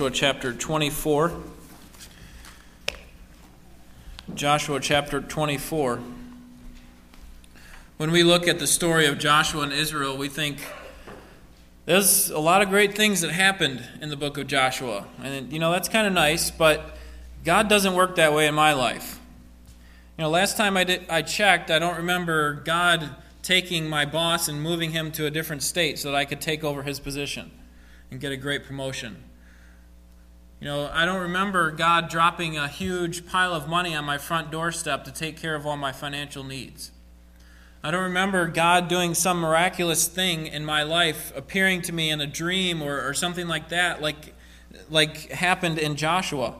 Joshua chapter 24. Joshua chapter 24. When we look at the story of Joshua and Israel, we think there's a lot of great things that happened in the book of Joshua. And, you know, that's kind of nice, but God doesn't work that way in my life. You know, last time I, did, I checked, I don't remember God taking my boss and moving him to a different state so that I could take over his position and get a great promotion. You know, I don't remember God dropping a huge pile of money on my front doorstep to take care of all my financial needs. I don't remember God doing some miraculous thing in my life, appearing to me in a dream or, or something like that, like, like happened in Joshua.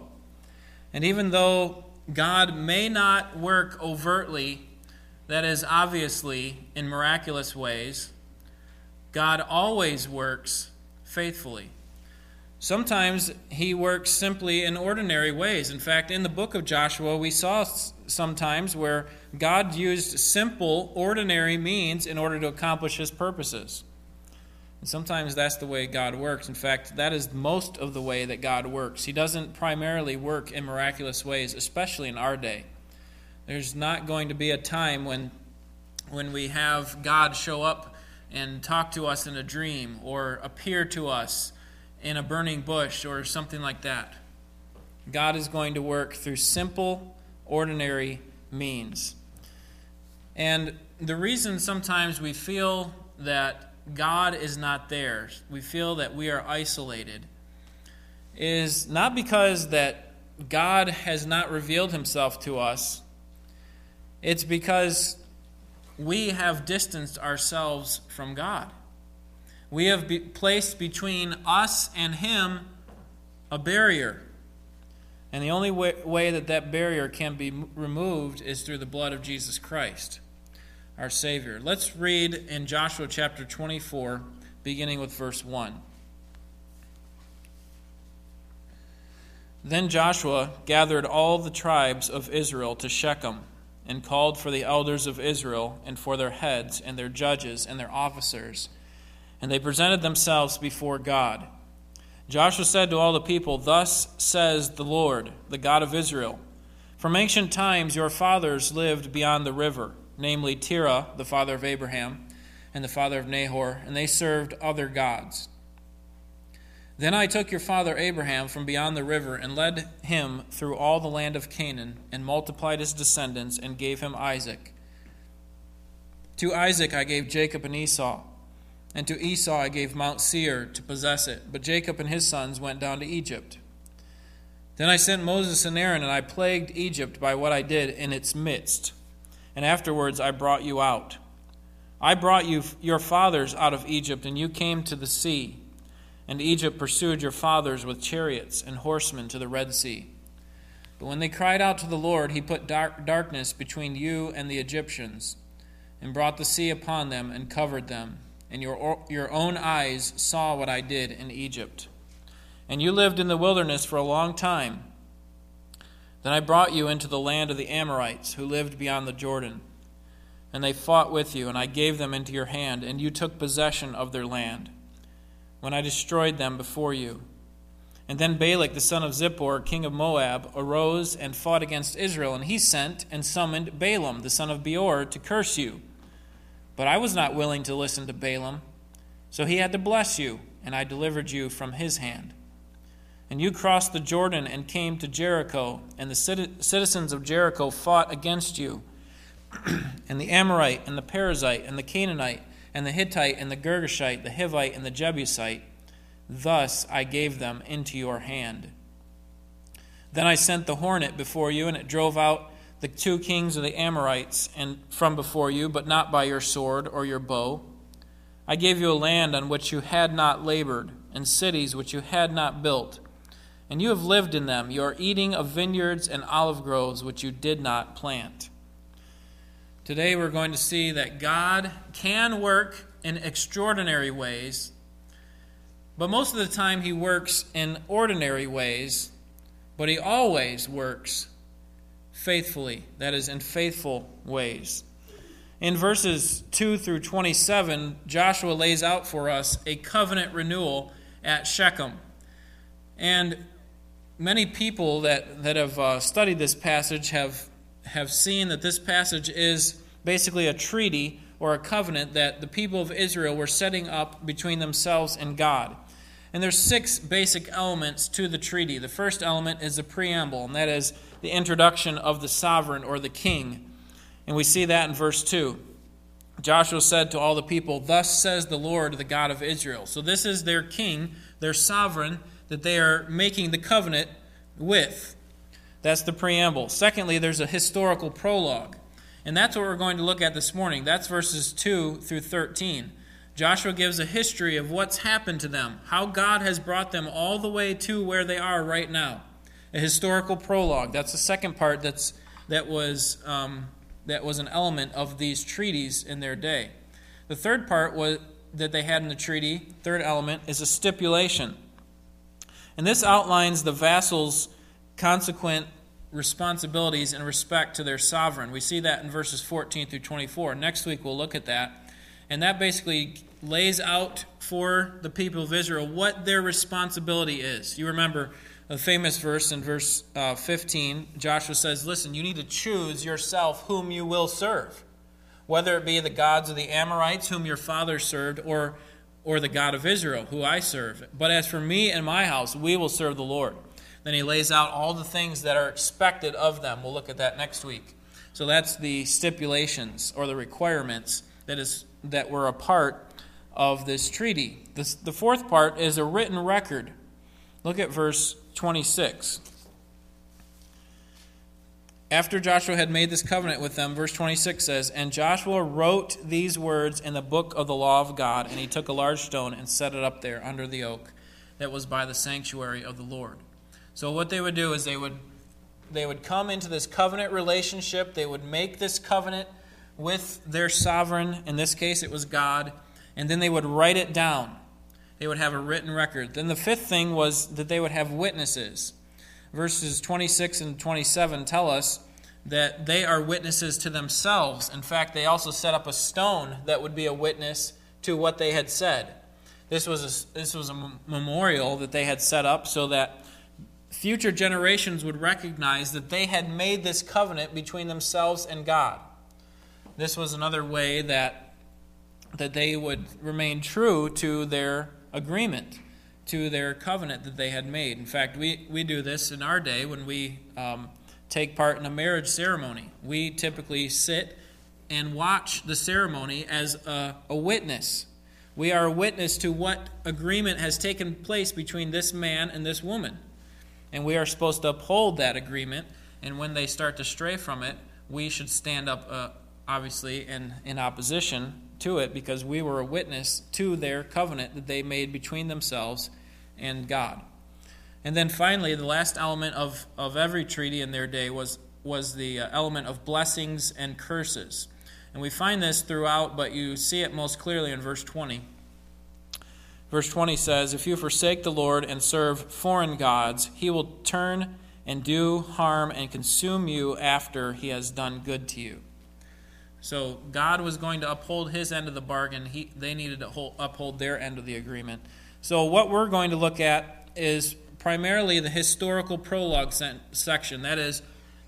And even though God may not work overtly, that is, obviously, in miraculous ways, God always works faithfully. Sometimes he works simply in ordinary ways. In fact, in the book of Joshua, we saw sometimes where God used simple, ordinary means in order to accomplish his purposes. And sometimes that's the way God works. In fact, that is most of the way that God works. He doesn't primarily work in miraculous ways, especially in our day. There's not going to be a time when, when we have God show up and talk to us in a dream or appear to us in a burning bush or something like that. God is going to work through simple, ordinary means. And the reason sometimes we feel that God is not there, we feel that we are isolated, is not because that God has not revealed himself to us, it's because we have distanced ourselves from God. We have be placed between us and Him a barrier. And the only way, way that that barrier can be removed is through the blood of Jesus Christ our Savior. Let's read in Joshua chapter 24, beginning with verse 1. Then Joshua gathered all the tribes of Israel to Shechem and called for the elders of Israel and for their heads and their judges and their officers. And they presented themselves before God. Joshua said to all the people, Thus says the Lord, the God of Israel From ancient times your fathers lived beyond the river namely Terah, the father of Abraham, and the father of Nahor, and they served other gods. Then I took your father Abraham from beyond the river and led him through all the land of Canaan, and multiplied his descendants, and gave him Isaac. To Isaac I gave Jacob and Esau, and to Esau I gave Mount Seir to possess it, but Jacob and his sons went down to Egypt. Then I sent Moses and Aaron, and I plagued Egypt by what I did in its midst and afterwards I brought you out. I brought you your fathers out of Egypt, and you came to the sea. And Egypt pursued your fathers with chariots and horsemen to the Red Sea. But when they cried out to the Lord, he put dark, darkness between you and the Egyptians, and brought the sea upon them and covered them. And your, your own eyes saw what I did in Egypt. And you lived in the wilderness for a long time. Then I brought you into the land of the Amorites, who lived beyond the Jordan. And they fought with you, and I gave them into your hand, and you took possession of their land, when I destroyed them before you. And then Balak, the son of Zippor, king of Moab, arose and fought against Israel, and he sent and summoned Balaam, the son of Beor, to curse you. But I was not willing to listen to Balaam, so he had to bless you, and I delivered you from his hand. And you crossed the Jordan and came to Jericho, and the citizens of Jericho fought against you. and the Amorite, and the Perizzite, and the Canaanite, and the Hittite, and the Girgashite, the Hivite, and the Jebusite. Thus I gave them into your hand. Then I sent the hornet before you, and it drove out the two kings of the Amorites and from before you, but not by your sword or your bow. I gave you a land on which you had not labored, and cities which you had not built and you have lived in them. You are eating of vineyards and olive groves which you did not plant. Today we're going to see that God can work in extraordinary ways, but most of the time he works in ordinary ways, but he always works faithfully, that is, in faithful ways. In verses 2 through 27, Joshua lays out for us a covenant renewal at Shechem. And many people that, that have uh, studied this passage have, have seen that this passage is basically a treaty or a covenant that the people of Israel were setting up between themselves and God. And there's six basic elements to the treaty. The first element is the preamble, and that is the introduction of the sovereign or the king. And we see that in verse 2. Joshua said to all the people, Thus says the Lord, the God of Israel. So this is their king, their sovereign, that they are making the covenant with. That's the preamble. Secondly, there's a historical prologue. And that's what we're going to look at this morning. That's verses 2 through 13. Joshua gives a history of what's happened to them, how God has brought them all the way to where they are right now. A historical prologue. That's the second part that's, that, was, um, that was an element of these treaties in their day. The third part was, that they had in the treaty, third element, is a stipulation. And this outlines the vassals' consequent responsibilities in respect to their sovereign. We see that in verses 14 through 24. Next week we'll look at that. And that basically lays out for the people of Israel what their responsibility is. You remember a famous verse in verse uh, 15. Joshua says, Listen, you need to choose yourself whom you will serve, whether it be the gods of the Amorites, whom your father served, or, or the God of Israel, who I serve. But as for me and my house, we will serve the Lord. Then he lays out all the things that are expected of them. We'll look at that next week. So that's the stipulations or the requirements that is that were a part of this treaty. The fourth part is a written record. Look at verse 26. After Joshua had made this covenant with them, verse 26 says, And Joshua wrote these words in the book of the law of God, and he took a large stone and set it up there under the oak that was by the sanctuary of the Lord. So what they would do is they would they would come into this covenant relationship, they would make this covenant with their sovereign, in this case it was God, and then they would write it down. They would have a written record. Then the fifth thing was that they would have witnesses. Verses 26 and 27 tell us that they are witnesses to themselves. In fact, they also set up a stone that would be a witness to what they had said. This was a, this was a memorial that they had set up so that future generations would recognize that they had made this covenant between themselves and God. This was another way that, that they would remain true to their agreement, to their covenant that they had made. In fact, we, we do this in our day when we um, take part in a marriage ceremony. We typically sit and watch the ceremony as a, a witness. We are a witness to what agreement has taken place between this man and this woman. And we are supposed to uphold that agreement. And when they start to stray from it, we should stand up, uh, obviously, in, in opposition to it because we were a witness to their covenant that they made between themselves and God. And then finally, the last element of, of every treaty in their day was, was the uh, element of blessings and curses. And we find this throughout, but you see it most clearly in verse 20. Verse 20 says, If you forsake the Lord and serve foreign gods, he will turn and do harm and consume you after he has done good to you. So God was going to uphold his end of the bargain. He, they needed to hold, uphold their end of the agreement. So what we're going to look at is primarily the historical prologue section. That is,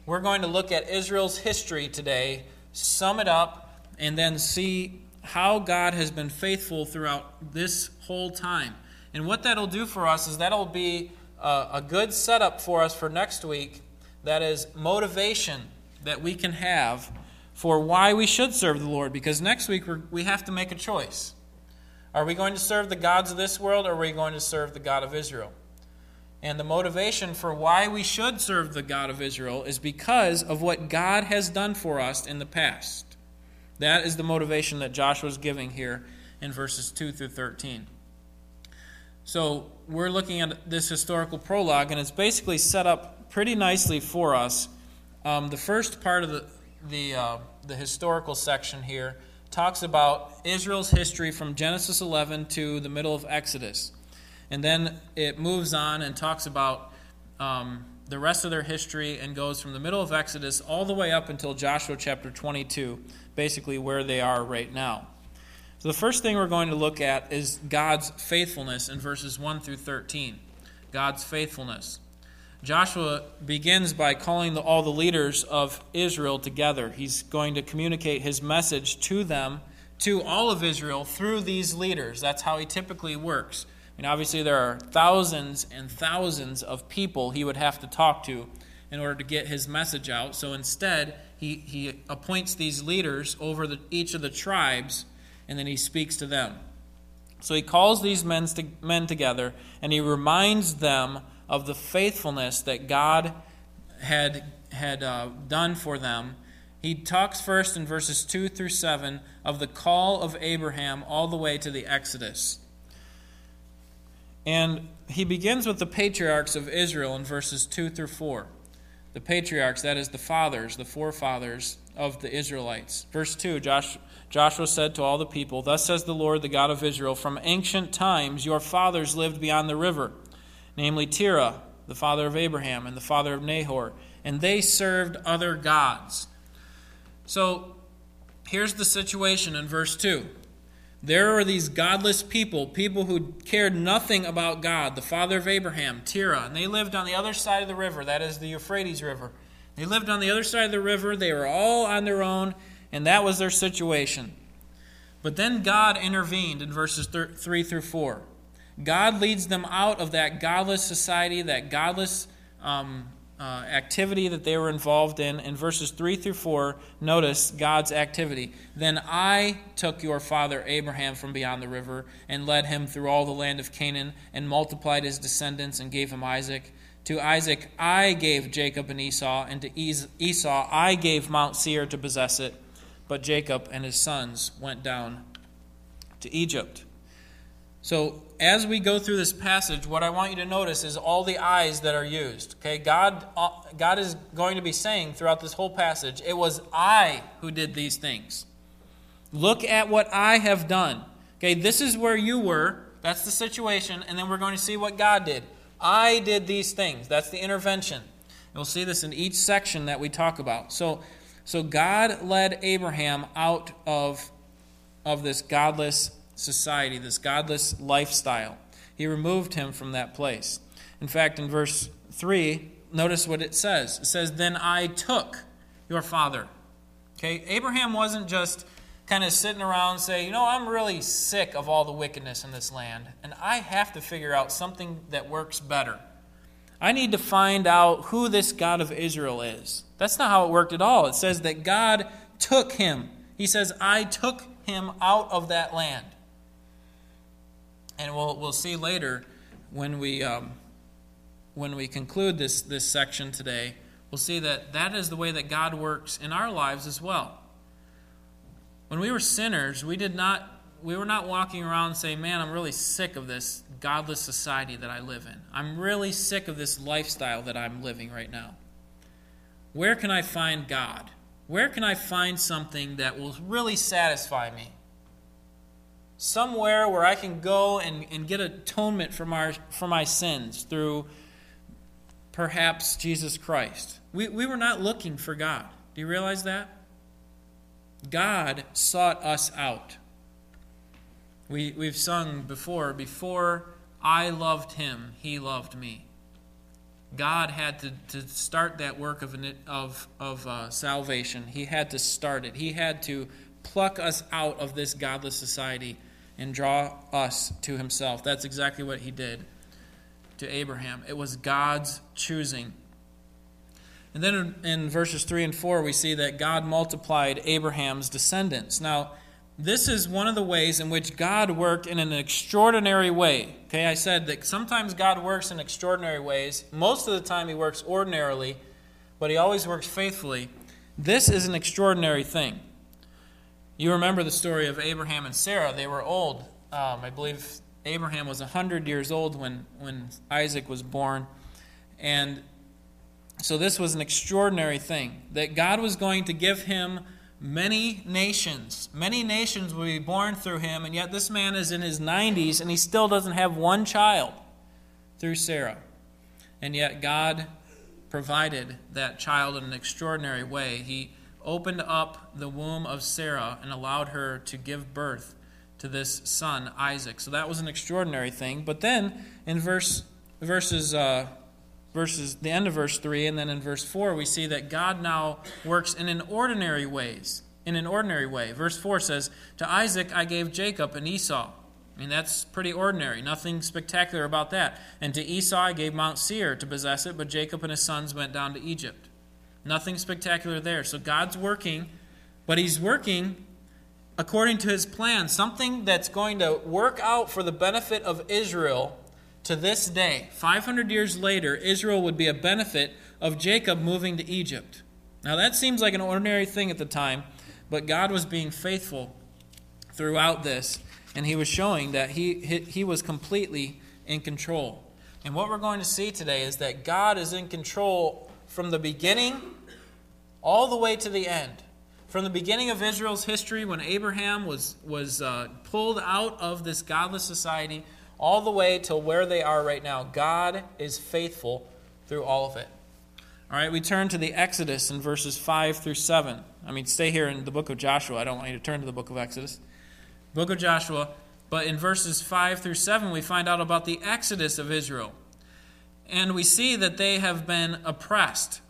we're going to look at Israel's history today, sum it up, and then see how God has been faithful throughout this whole time. And what that'll do for us is that'll be a, a good setup for us for next week. That is motivation that we can have for why we should serve the Lord. Because next week we have to make a choice. Are we going to serve the gods of this world or are we going to serve the God of Israel? And the motivation for why we should serve the God of Israel is because of what God has done for us in the past. That is the motivation that Joshua is giving here in verses 2 through 13. So we're looking at this historical prologue, and it's basically set up pretty nicely for us. Um, the first part of the the uh, the historical section here talks about Israel's history from Genesis 11 to the middle of Exodus, and then it moves on and talks about um, the rest of their history and goes from the middle of Exodus all the way up until Joshua chapter 22 basically where they are right now. So, the first thing we're going to look at is God's faithfulness in verses 1 through 13. God's faithfulness. Joshua begins by calling the, all the leaders of Israel together. He's going to communicate his message to them, to all of Israel, through these leaders. That's how he typically works. I mean, obviously, there are thousands and thousands of people he would have to talk to in order to get his message out. So instead, he, he appoints these leaders over the, each of the tribes, and then he speaks to them. So he calls these men, to, men together, and he reminds them of the faithfulness that God had, had uh, done for them. He talks first in verses 2 through 7 of the call of Abraham all the way to the Exodus. And he begins with the patriarchs of Israel in verses 2 through 4 the patriarchs, that is, the fathers, the forefathers of the Israelites. Verse 2 Josh, Joshua said to all the people, Thus says the Lord, the God of Israel, From ancient times your fathers lived beyond the river, namely Terah, the father of Abraham, and the father of Nahor, and they served other gods. So here's the situation in verse 2. There are these godless people, people who cared nothing about God, the father of Abraham, Terah, and they lived on the other side of the river, that is the Euphrates River. They lived on the other side of the river, they were all on their own, and that was their situation. But then God intervened in verses 3 through 4. God leads them out of that godless society, that godless um, uh, activity that they were involved in. In verses 3 through 4, notice God's activity. Then I took your father Abraham from beyond the river and led him through all the land of Canaan and multiplied his descendants and gave him Isaac. To Isaac I gave Jacob and Esau, and to Esau I gave Mount Seir to possess it. But Jacob and his sons went down to Egypt. So, as we go through this passage, what I want you to notice is all the I's that are used. Okay, God, uh, God is going to be saying throughout this whole passage, It was I who did these things. Look at what I have done. Okay, this is where you were. That's the situation. And then we're going to see what God did. I did these things. That's the intervention. You'll see this in each section that we talk about. So, so God led Abraham out of, of this godless society, this godless lifestyle. He removed him from that place. In fact, in verse 3, notice what it says. It says, Then I took your father. Okay, Abraham wasn't just kind of sitting around saying, You know, I'm really sick of all the wickedness in this land, and I have to figure out something that works better. I need to find out who this God of Israel is. That's not how it worked at all. It says that God took him. He says, I took him out of that land. And we'll, we'll see later when we, um, when we conclude this, this section today, we'll see that that is the way that God works in our lives as well. When we were sinners, we did not we were not walking around saying, "Man, I'm really sick of this godless society that I live in. I'm really sick of this lifestyle that I'm living right now." Where can I find God? Where can I find something that will really satisfy me? Somewhere where I can go and, and get atonement from our, for my sins through perhaps Jesus Christ. We, we were not looking for God. Do you realize that? God sought us out. We, we've sung before, before I loved him, he loved me. God had to, to start that work of, of, of uh, salvation. He had to start it. He had to pluck us out of this godless society and draw us to himself. That's exactly what he did to Abraham. It was God's choosing. And then in verses 3 and 4, we see that God multiplied Abraham's descendants. Now, this is one of the ways in which God worked in an extraordinary way. Okay, I said that sometimes God works in extraordinary ways. Most of the time, He works ordinarily, but He always works faithfully. This is an extraordinary thing. You remember the story of Abraham and Sarah. They were old. Um, I believe Abraham was 100 years old when, when Isaac was born. And so this was an extraordinary thing that God was going to give him many nations. Many nations will be born through him, and yet this man is in his 90s and he still doesn't have one child through Sarah. And yet God provided that child in an extraordinary way. He opened up the womb of Sarah and allowed her to give birth to this son, Isaac. So that was an extraordinary thing. But then in verse verses, uh, verses, the end of verse 3, and then in verse 4, we see that God now works in an ordinary ways. In an ordinary way. Verse 4 says, To Isaac I gave Jacob and Esau. I mean, that's pretty ordinary. Nothing spectacular about that. And to Esau I gave Mount Seir to possess it, but Jacob and his sons went down to Egypt. Nothing spectacular there. So God's working, but he's working according to his plan, something that's going to work out for the benefit of Israel to this day. 500 years later, Israel would be a benefit of Jacob moving to Egypt. Now, that seems like an ordinary thing at the time, but God was being faithful throughout this, and he was showing that he, he was completely in control. And what we're going to see today is that God is in control from the beginning all the way to the end. From the beginning of Israel's history, when Abraham was, was uh, pulled out of this godless society, all the way to where they are right now, God is faithful through all of it. All right, we turn to the Exodus in verses 5 through 7. I mean, stay here in the book of Joshua. I don't want you to turn to the book of Exodus. Book of Joshua. But in verses 5 through 7, we find out about the Exodus of Israel. And we see that they have been oppressed.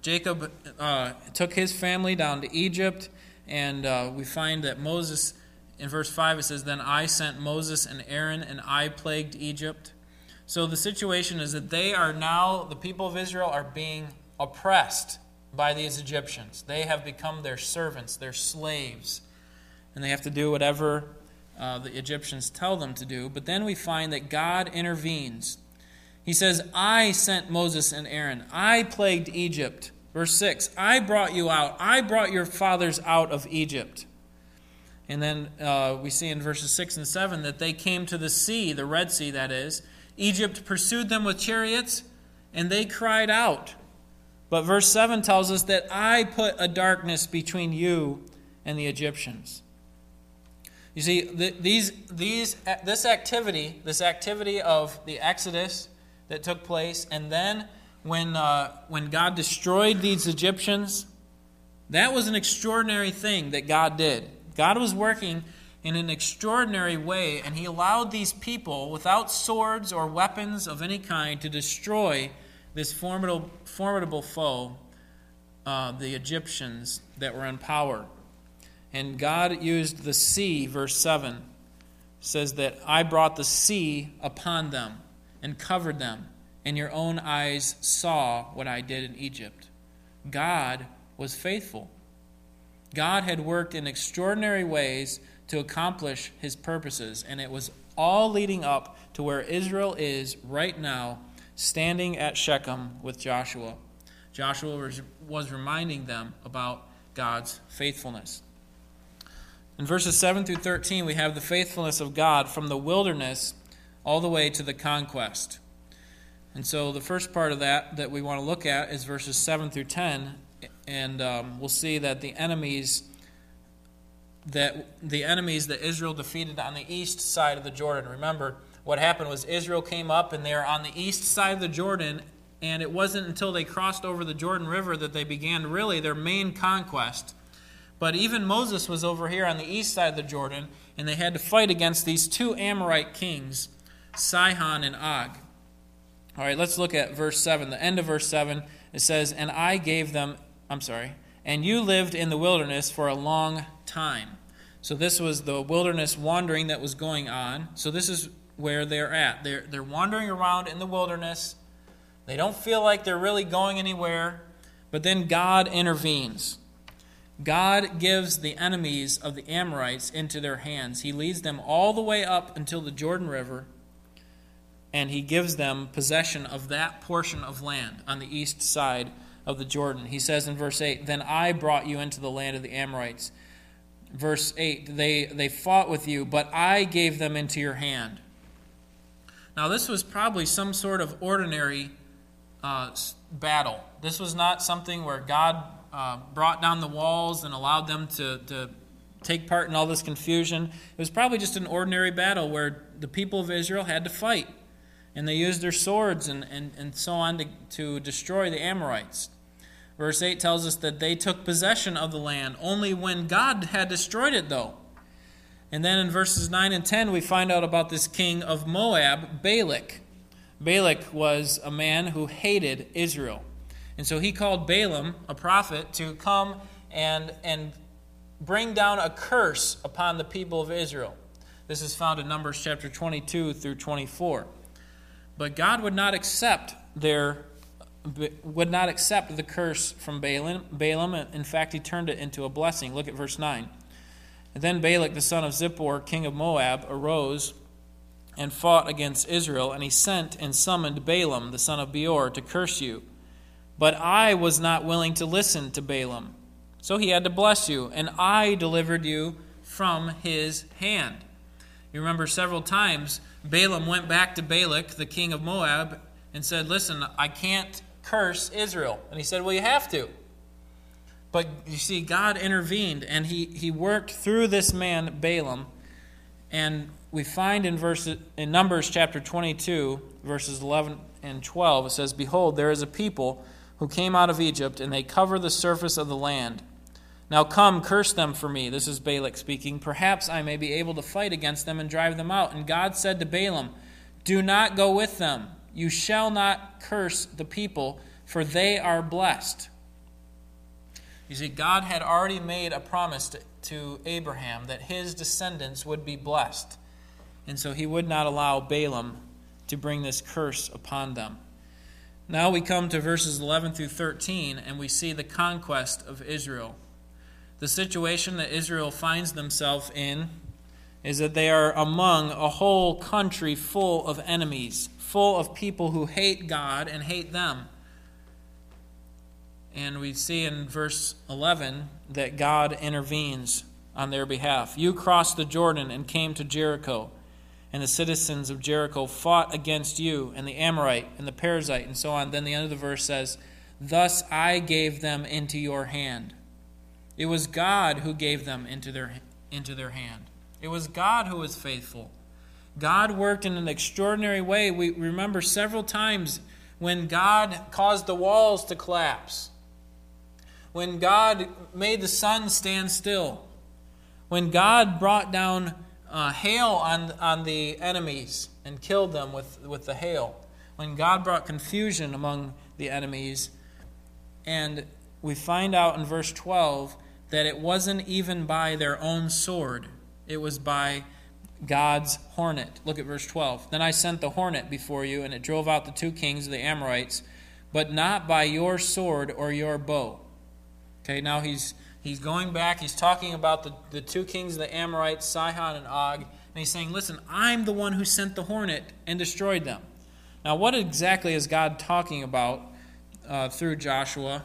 Jacob uh, took his family down to Egypt, and uh, we find that Moses, in verse 5, it says, Then I sent Moses and Aaron, and I plagued Egypt. So the situation is that they are now, the people of Israel are being oppressed by these Egyptians. They have become their servants, their slaves, and they have to do whatever uh, the Egyptians tell them to do. But then we find that God intervenes. He says, I sent Moses and Aaron, I plagued Egypt. Verse 6 I brought you out, I brought your fathers out of Egypt. And then uh, we see in verses 6 and 7 that they came to the sea, the Red Sea, that is. Egypt pursued them with chariots, and they cried out. But verse 7 tells us that I put a darkness between you and the Egyptians. You see, the, these, these, this activity, this activity of the Exodus that took place, and then when, uh, when God destroyed these Egyptians, that was an extraordinary thing that God did. God was working in an extraordinary way, and He allowed these people, without swords or weapons of any kind, to destroy this formidable, formidable foe, uh, the Egyptians that were in power. And God used the sea, verse 7 says that I brought the sea upon them and covered them and your own eyes saw what I did in Egypt. God was faithful. God had worked in extraordinary ways to accomplish his purposes, and it was all leading up to where Israel is right now, standing at Shechem with Joshua. Joshua was reminding them about God's faithfulness. In verses 7 through 13, we have the faithfulness of God from the wilderness all the way to the conquest. And so the first part of that that we want to look at is verses 7 through 10. And um, we'll see that the enemies that the enemies that Israel defeated on the east side of the Jordan. Remember, what happened was Israel came up and they were on the east side of the Jordan, and it wasn't until they crossed over the Jordan River that they began really their main conquest. But even Moses was over here on the east side of the Jordan, and they had to fight against these two Amorite kings, Sihon and Og. All right, let's look at verse 7. The end of verse 7, it says, And I gave them, I'm sorry, and you lived in the wilderness for a long time. So this was the wilderness wandering that was going on. So this is where they're at. They're, they're wandering around in the wilderness. They don't feel like they're really going anywhere. But then God intervenes. God gives the enemies of the Amorites into their hands. He leads them all the way up until the Jordan River and he gives them possession of that portion of land on the east side of the Jordan. He says in verse 8, Then I brought you into the land of the Amorites. Verse 8, They, they fought with you, but I gave them into your hand. Now, this was probably some sort of ordinary uh, battle. This was not something where God uh, brought down the walls and allowed them to, to take part in all this confusion. It was probably just an ordinary battle where the people of Israel had to fight and they used their swords and, and, and so on to, to destroy the Amorites. Verse 8 tells us that they took possession of the land only when God had destroyed it, though. And then in verses 9 and 10, we find out about this king of Moab, Balak. Balak was a man who hated Israel. And so he called Balaam, a prophet, to come and, and bring down a curse upon the people of Israel. This is found in Numbers chapter 22 through 24. But God would not accept their would not accept the curse from Balaam. Balaam. In fact, he turned it into a blessing. Look at verse 9. And then Balak, the son of Zippor, king of Moab, arose and fought against Israel, and he sent and summoned Balaam, the son of Beor, to curse you. But I was not willing to listen to Balaam. So he had to bless you, and I delivered you from his hand. You remember several times Balaam went back to Balak, the king of Moab, and said, Listen, I can't curse Israel. And he said, Well, you have to. But you see, God intervened, and he, he worked through this man, Balaam. And we find in, verse, in Numbers chapter 22, verses 11 and 12, it says, Behold, there is a people who came out of Egypt, and they cover the surface of the land. Now come, curse them for me. This is Balak speaking. Perhaps I may be able to fight against them and drive them out. And God said to Balaam, Do not go with them. You shall not curse the people, for they are blessed. You see, God had already made a promise to, Abraham that his descendants would be blessed. And so he would not allow Balaam to bring this curse upon them. Now we come to verses 11 through 13, and we see the conquest of Israel. The situation that Israel finds themselves in is that they are among a whole country full of enemies, full of people who hate God and hate them. And we see in verse 11 that God intervenes on their behalf. You crossed the Jordan and came to Jericho and the citizens of Jericho fought against you, and the Amorite, and the Perizzite, and so on. Then the end of the verse says, Thus I gave them into your hand. It was God who gave them into their, into their hand. It was God who was faithful. God worked in an extraordinary way. We remember several times when God caused the walls to collapse, when God made the sun stand still, when God brought down uh, hail on, on the enemies and killed them with, with the hail. When God brought confusion among the enemies. And we find out in verse 12 that it wasn't even by their own sword, it was by God's hornet. Look at verse 12. Then I sent the hornet before you, and it drove out the two kings of the Amorites, but not by your sword or your bow. Okay, now he's He's going back, he's talking about the, the two kings of the Amorites, Sihon and Og, and he's saying, Listen, I'm the one who sent the hornet and destroyed them. Now, what exactly is God talking about uh, through Joshua?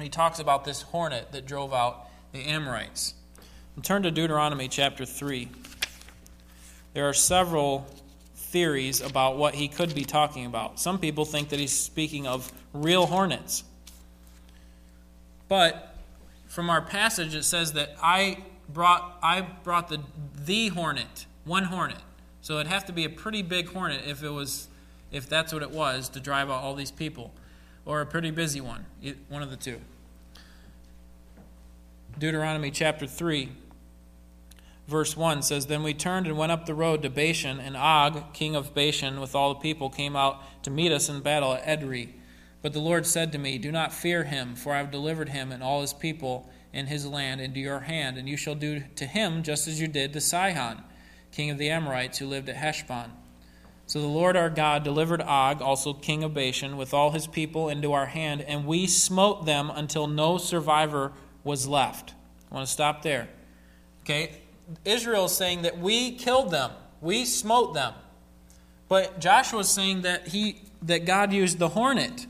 He talks about this hornet that drove out the Amorites. And turn to Deuteronomy chapter 3. There are several theories about what he could be talking about. Some people think that he's speaking of real hornets. But from our passage, it says that I brought I brought the the hornet, one hornet. So it'd have to be a pretty big hornet if it was if that's what it was to drive out all these people, or a pretty busy one, one of the two. Deuteronomy chapter 3, verse 1 says, Then we turned and went up the road to Bashan, and Og, king of Bashan, with all the people, came out to meet us in battle at Edrei. But the Lord said to me, Do not fear him, for I have delivered him and all his people and his land into your hand, and you shall do to him just as you did to Sihon, king of the Amorites, who lived at Heshbon. So the Lord our God delivered Og, also king of Bashan, with all his people into our hand, and we smote them until no survivor was left. I want to stop there. Okay? Israel is saying that we killed them, we smote them. But Joshua is saying that he that God used the hornet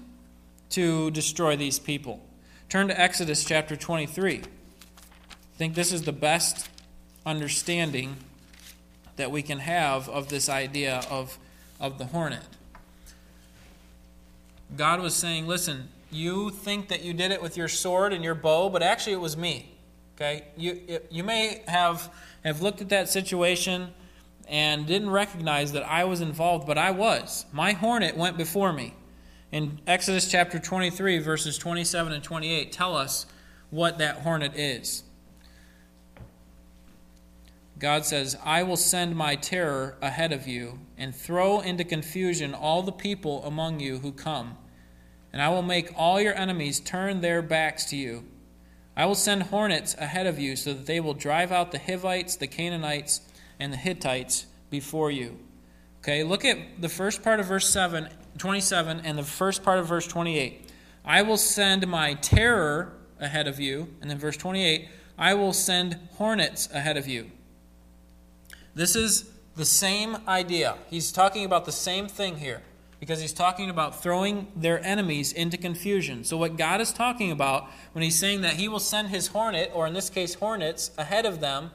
to destroy these people. Turn to Exodus chapter 23. I think this is the best understanding that we can have of this idea of, of the hornet. God was saying, listen, you think that you did it with your sword and your bow, but actually it was me. Okay? You, you may have, have looked at that situation and didn't recognize that I was involved, but I was. My hornet went before me in Exodus chapter 23, verses 27 and 28, tell us what that hornet is. God says, I will send my terror ahead of you and throw into confusion all the people among you who come. And I will make all your enemies turn their backs to you. I will send hornets ahead of you so that they will drive out the Hivites, the Canaanites, and the Hittites before you. Okay, look at the first part of verse 7, 27 and the first part of verse 28. I will send my terror ahead of you. And then verse 28, I will send hornets ahead of you. This is the same idea. He's talking about the same thing here because he's talking about throwing their enemies into confusion. So, what God is talking about when he's saying that he will send his hornet, or in this case, hornets, ahead of them,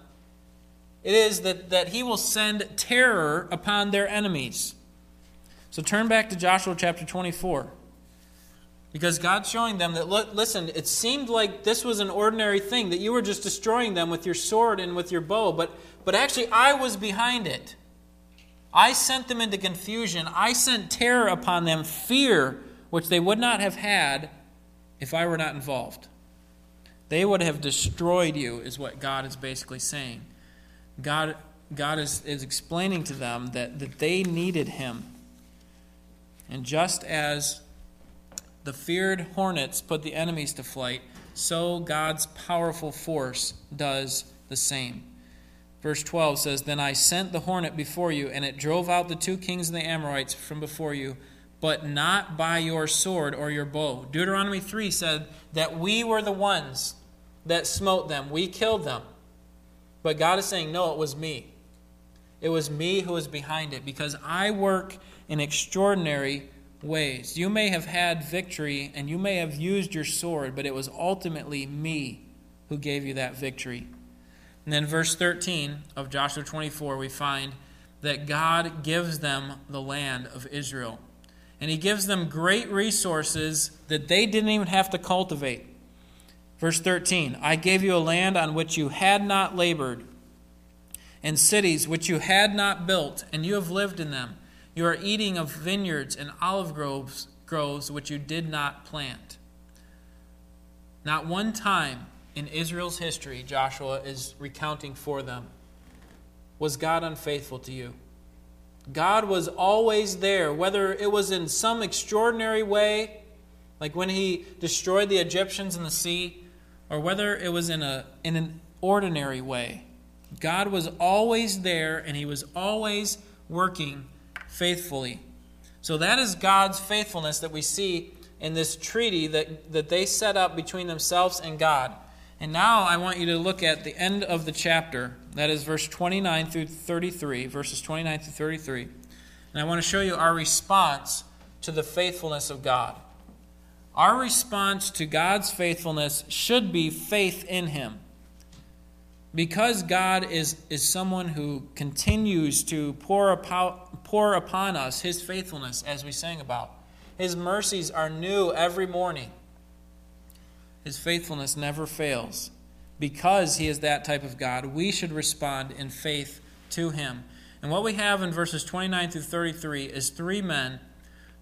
it is that, that he will send terror upon their enemies. So, turn back to Joshua chapter 24. Because God's showing them that, look, listen, it seemed like this was an ordinary thing, that you were just destroying them with your sword and with your bow, but but actually, I was behind it. I sent them into confusion. I sent terror upon them, fear, which they would not have had if I were not involved. They would have destroyed you, is what God is basically saying. God, God is, is explaining to them that, that they needed Him. And just as the feared hornets put the enemies to flight, so God's powerful force does the same. Verse 12 says, Then I sent the hornet before you, and it drove out the two kings of the Amorites from before you, but not by your sword or your bow. Deuteronomy 3 said that we were the ones that smote them, we killed them. But God is saying, No, it was me. It was me who was behind it, because I work in extraordinary ways. You may have had victory and you may have used your sword, but it was ultimately me who gave you that victory. And then, verse 13 of Joshua 24, we find that God gives them the land of Israel. And He gives them great resources that they didn't even have to cultivate. Verse 13 I gave you a land on which you had not labored, and cities which you had not built, and you have lived in them. You are eating of vineyards and olive groves, groves which you did not plant. Not one time in Israel's history, Joshua is recounting for them. Was God unfaithful to you? God was always there, whether it was in some extraordinary way, like when he destroyed the Egyptians in the sea, or whether it was in, a, in an ordinary way. God was always there, and he was always working faithfully. So that is God's faithfulness that we see in this treaty that, that they set up between themselves and God. And now I want you to look at the end of the chapter. That is verse 29 through 33, verses 29 through 33. And I want to show you our response to the faithfulness of God. Our response to God's faithfulness should be faith in Him. Because God is, is someone who continues to pour, upon, pour upon us His faithfulness, as we sang about. His mercies are new every morning. His faithfulness never fails. Because he is that type of God, we should respond in faith to him. And what we have in verses 29 through 33 is three men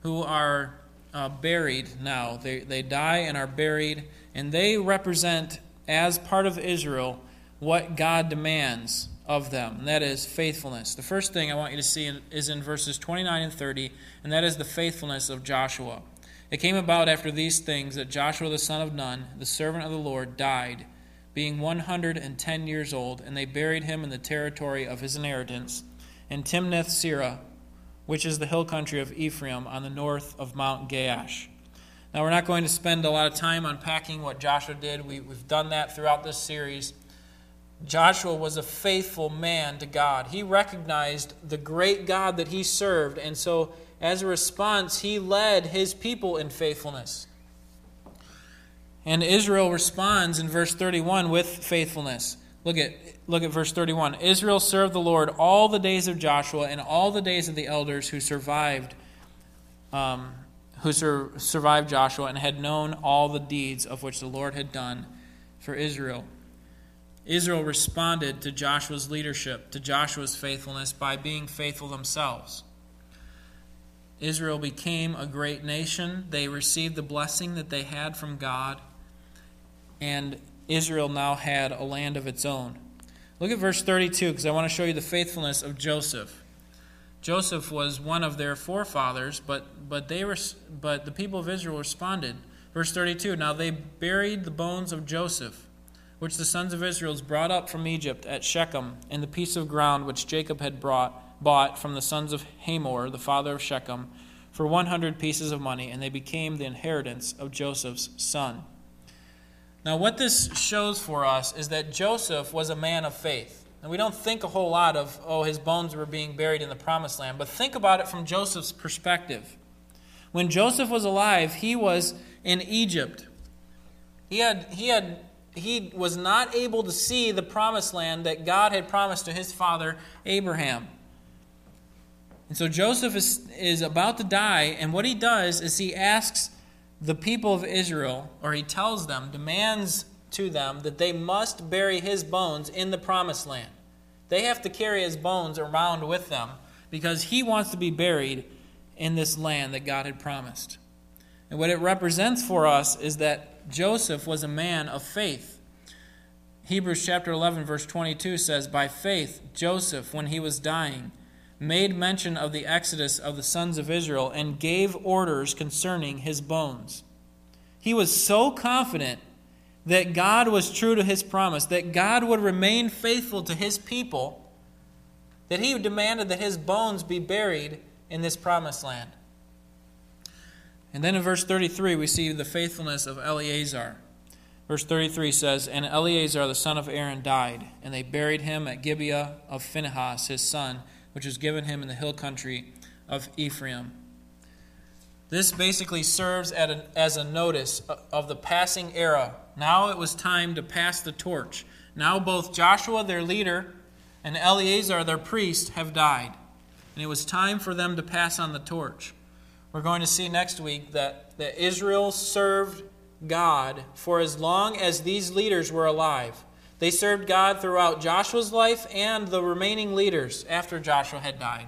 who are uh, buried now. They, they die and are buried, and they represent, as part of Israel, what God demands of them, and that is faithfulness. The first thing I want you to see is in verses 29 and 30, and that is the faithfulness of Joshua. It came about after these things that Joshua the son of Nun, the servant of the Lord, died, being 110 years old, and they buried him in the territory of his inheritance, in Timnath Serah, which is the hill country of Ephraim on the north of Mount Gaash. Now, we're not going to spend a lot of time unpacking what Joshua did. We, have done that throughout this series. Joshua was a faithful man to God. He recognized the great God that he served, and so as a response, he led his people in faithfulness. And Israel responds in verse 31 with faithfulness. Look at, look at verse 31. Israel served the Lord all the days of Joshua and all the days of the elders who survived, um, who sur- survived Joshua and had known all the deeds of which the Lord had done for Israel. Israel responded to Joshua's leadership, to Joshua's faithfulness, by being faithful themselves. Israel became a great nation. They received the blessing that they had from God, and Israel now had a land of its own. Look at verse 32 because I want to show you the faithfulness of Joseph. Joseph was one of their forefathers, but, but, they were, but the people of Israel responded. Verse 32 Now they buried the bones of Joseph, which the sons of Israel brought up from Egypt at Shechem, in the piece of ground which Jacob had brought, bought from the sons of Hamor, the father of Shechem, for 100 pieces of money, and they became the inheritance of Joseph's son. Now, what this shows for us is that Joseph was a man of faith. And we don't think a whole lot of, oh, his bones were being buried in the promised land, but think about it from Joseph's perspective. When Joseph was alive, he was in Egypt. He had, he had he was not able to see the promised land that God had promised to his father Abraham. And so Joseph is, is about to die, and what he does is he asks the people of Israel, or he tells them, demands to them that they must bury his bones in the promised land. They have to carry his bones around with them because he wants to be buried in this land that God had promised. And what it represents for us is that Joseph was a man of faith. Hebrews chapter 11, verse 22 says, By faith, Joseph, when he was dying, made mention of the exodus of the sons of Israel and gave orders concerning his bones. He was so confident that God was true to his promise, that God would remain faithful to his people, that he demanded that his bones be buried in this promised land. And then in verse 33, we see the faithfulness of Eleazar. Verse 33 says, And Eleazar the son of Aaron died, and they buried him at Gibeah of Phinehas, his son which was given him in the hill country of Ephraim. This basically serves as a notice of the passing era. Now it was time to pass the torch. Now both Joshua, their leader, and Eleazar, their priest, have died. And it was time for them to pass on the torch. We're going to see next week that, that Israel served God for as long as these leaders were alive. They served God throughout Joshua's life and the remaining leaders after Joshua had died.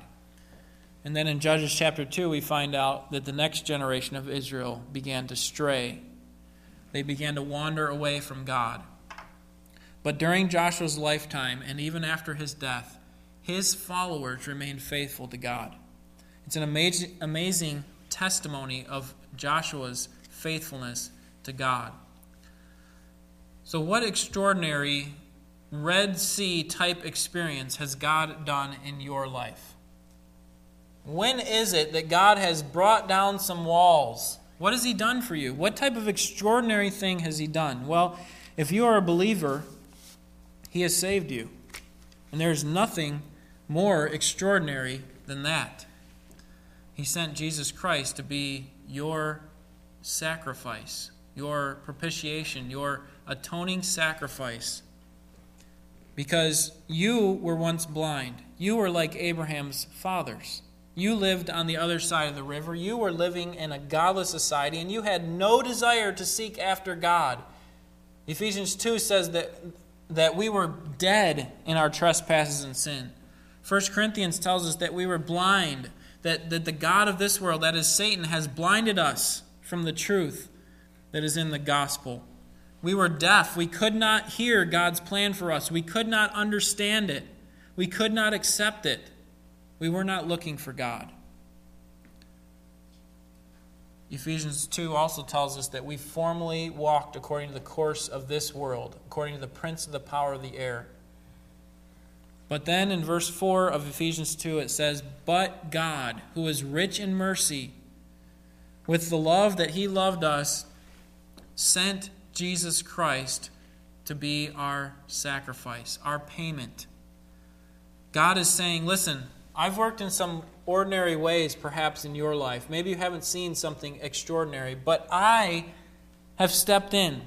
And then in Judges chapter 2, we find out that the next generation of Israel began to stray. They began to wander away from God. But during Joshua's lifetime and even after his death, his followers remained faithful to God. It's an amazing, amazing testimony of Joshua's faithfulness to God. So, what extraordinary Red Sea type experience has God done in your life? When is it that God has brought down some walls? What has He done for you? What type of extraordinary thing has He done? Well, if you are a believer, He has saved you. And there's nothing more extraordinary than that. He sent Jesus Christ to be your sacrifice, your propitiation, your atoning sacrifice. Because you were once blind. You were like Abraham's fathers. You lived on the other side of the river. You were living in a godless society, and you had no desire to seek after God. Ephesians 2 says that, that we were dead in our trespasses and sin. 1 Corinthians tells us that we were blind, that, that the God of this world, that is Satan, has blinded us from the truth that is in the gospel. We were deaf. We could not hear God's plan for us. We could not understand it. We could not accept it. We were not looking for God. Ephesians 2 also tells us that we formerly walked according to the course of this world, according to the prince of the power of the air. But then in verse 4 of Ephesians 2, it says, But God, who is rich in mercy, with the love that he loved us, sent Jesus Christ to be our sacrifice, our payment. God is saying, listen, I've worked in some ordinary ways perhaps in your life. Maybe you haven't seen something extraordinary, but I have stepped in.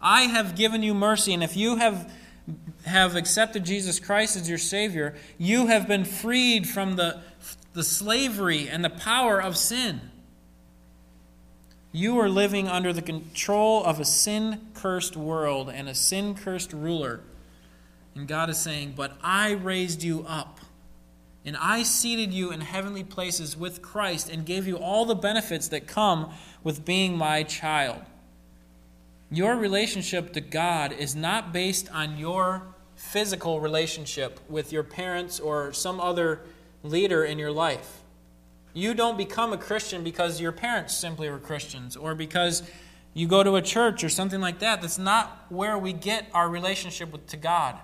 I have given you mercy, and if you have have accepted Jesus Christ as your Savior, you have been freed from the, the slavery and the power of sin. You are living under the control of a sin cursed world and a sin cursed ruler. And God is saying, But I raised you up, and I seated you in heavenly places with Christ, and gave you all the benefits that come with being my child. Your relationship to God is not based on your physical relationship with your parents or some other leader in your life. You don't become a Christian because your parents simply were Christians or because you go to a church or something like that. That's not where we get our relationship with, to God.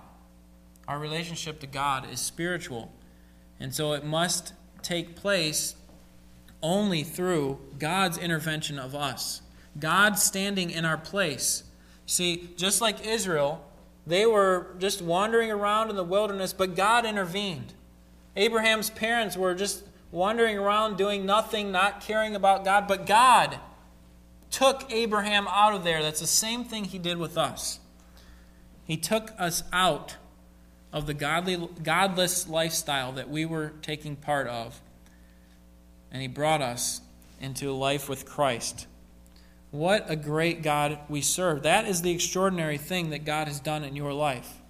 Our relationship to God is spiritual. And so it must take place only through God's intervention of us. God standing in our place. See, just like Israel, they were just wandering around in the wilderness, but God intervened. Abraham's parents were just wandering around doing nothing, not caring about God, but God took Abraham out of there. That's the same thing he did with us. He took us out of the godly, godless lifestyle that we were taking part of, and he brought us into life with Christ. What a great God we serve. That is the extraordinary thing that God has done in your life.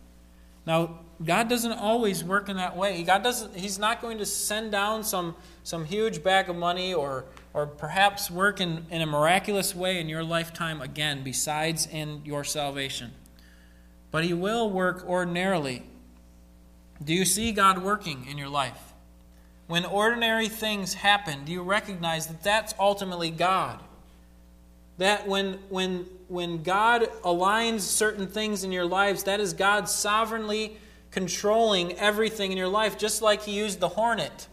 Now, God doesn't always work in that way. God doesn't he's not going to send down some some huge bag of money or or perhaps work in, in a miraculous way in your lifetime again besides in your salvation. But he will work ordinarily. Do you see God working in your life? When ordinary things happen, do you recognize that that's ultimately God? That when, when, when God aligns certain things in your lives, that is God sovereignly controlling everything in your life, just like He used the hornet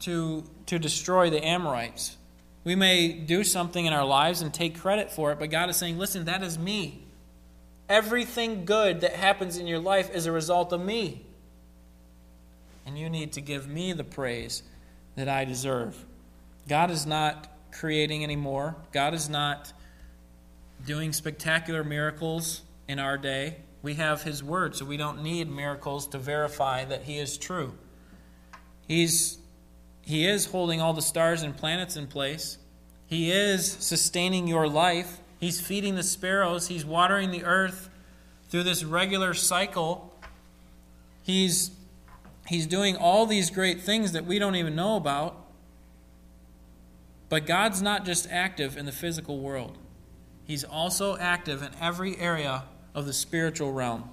to, to destroy the Amorites. We may do something in our lives and take credit for it, but God is saying, listen, that is me. Everything good that happens in your life is a result of me. And you need to give me the praise that I deserve. God is not creating anymore. God is not doing spectacular miracles in our day. We have His Word, so we don't need miracles to verify that He is true. He's, he is holding all the stars and planets in place, He is sustaining your life. He's feeding the sparrows, He's watering the earth through this regular cycle. He's, he's doing all these great things that we don't even know about. But God's not just active in the physical world, He's also active in every area of the spiritual realm.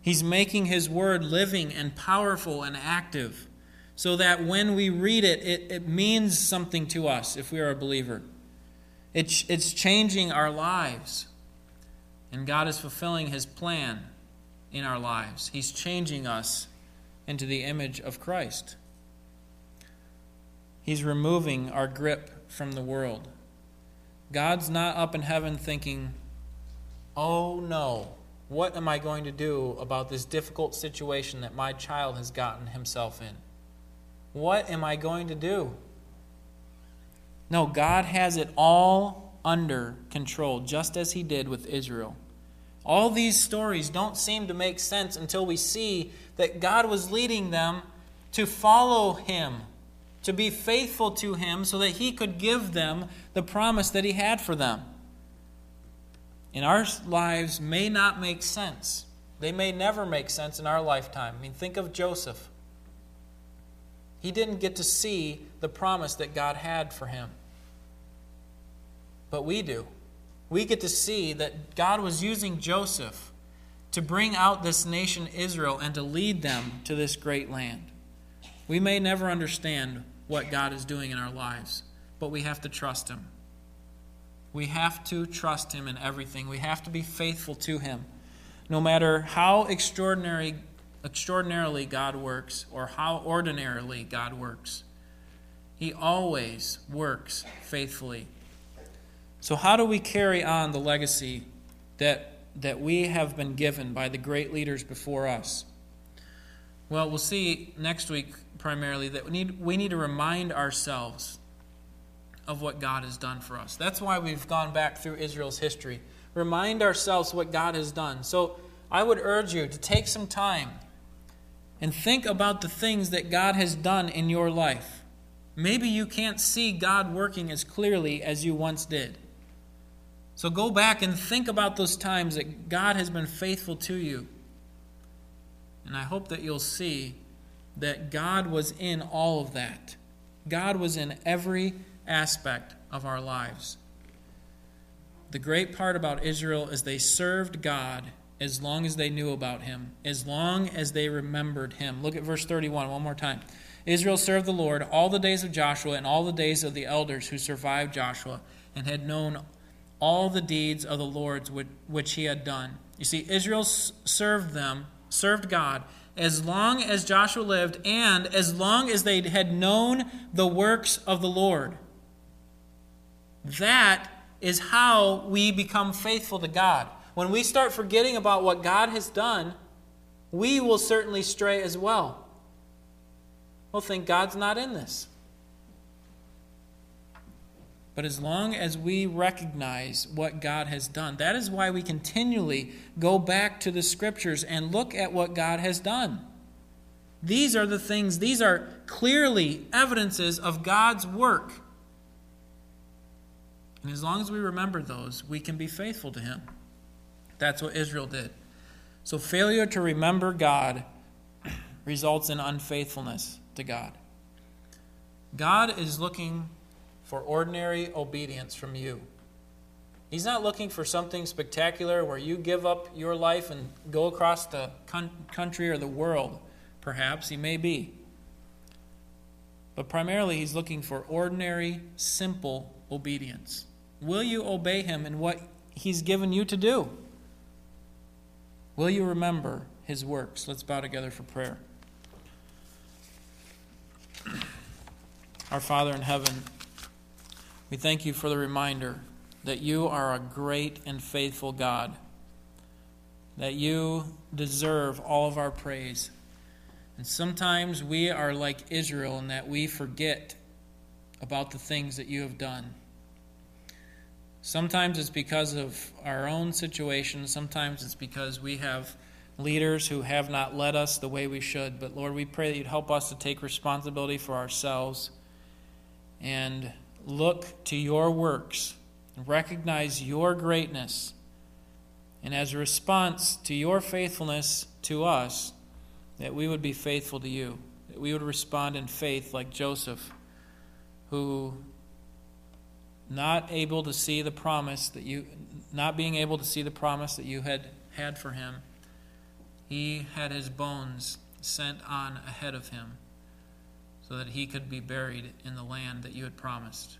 He's making His Word living and powerful and active so that when we read it, it, it means something to us if we are a believer. It's, it's changing our lives. And God is fulfilling His plan in our lives. He's changing us into the image of Christ. He's removing our grip from the world. God's not up in heaven thinking, oh no, what am I going to do about this difficult situation that my child has gotten himself in? What am I going to do? No, God has it all under control, just as He did with Israel. All these stories don't seem to make sense until we see that God was leading them to follow Him to be faithful to him so that he could give them the promise that he had for them. In our lives may not make sense. They may never make sense in our lifetime. I mean, think of Joseph. He didn't get to see the promise that God had for him. But we do. We get to see that God was using Joseph to bring out this nation Israel and to lead them to this great land. We may never understand what God is doing in our lives, but we have to trust Him. We have to trust Him in everything. We have to be faithful to Him. No matter how extraordinary, extraordinarily God works or how ordinarily God works, He always works faithfully. So, how do we carry on the legacy that, that we have been given by the great leaders before us? Well, we'll see next week primarily that we need, we need to remind ourselves of what God has done for us. That's why we've gone back through Israel's history. Remind ourselves what God has done. So I would urge you to take some time and think about the things that God has done in your life. Maybe you can't see God working as clearly as you once did. So go back and think about those times that God has been faithful to you. And I hope that you'll see that God was in all of that. God was in every aspect of our lives. The great part about Israel is they served God as long as they knew about him, as long as they remembered him. Look at verse 31 one more time. Israel served the Lord all the days of Joshua and all the days of the elders who survived Joshua and had known all the deeds of the Lord's which he had done. You see, Israel served them, served God, as long as Joshua lived and as long as they had known the works of the Lord. That is how we become faithful to God. When we start forgetting about what God has done, we will certainly stray as well. We'll think God's not in this. But as long as we recognize what God has done, that is why we continually go back to the scriptures and look at what God has done. These are the things, these are clearly evidences of God's work. And as long as we remember those, we can be faithful to Him. That's what Israel did. So, failure to remember God results in unfaithfulness to God. God is looking for ordinary obedience from you. He's not looking for something spectacular where you give up your life and go across the country or the world. Perhaps he may be. But primarily, he's looking for ordinary, simple obedience. Will you obey him in what he's given you to do? Will you remember his works? Let's bow together for prayer. Our Father in heaven, we thank you for the reminder that you are a great and faithful God, that you deserve all of our praise. And sometimes we are like Israel in that we forget about the things that you have done. Sometimes it's because of our own situation, sometimes it's because we have leaders who have not led us the way we should. But Lord, we pray that you'd help us to take responsibility for ourselves and look to your works, and recognize your greatness, and as a response to your faithfulness to us, that we would be faithful to you, that we would respond in faith like Joseph, who not able to see the promise that you not being able to see the promise that you had had for him he had his bones sent on ahead of him so that he could be buried in the land that you had promised.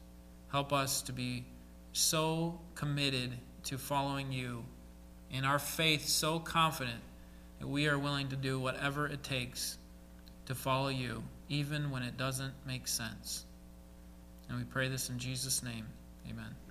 Help us to be so committed to following you, in our faith so confident that we are willing to do whatever it takes to follow you, even when it doesn't make sense. And we pray this in Jesus' name. Amen.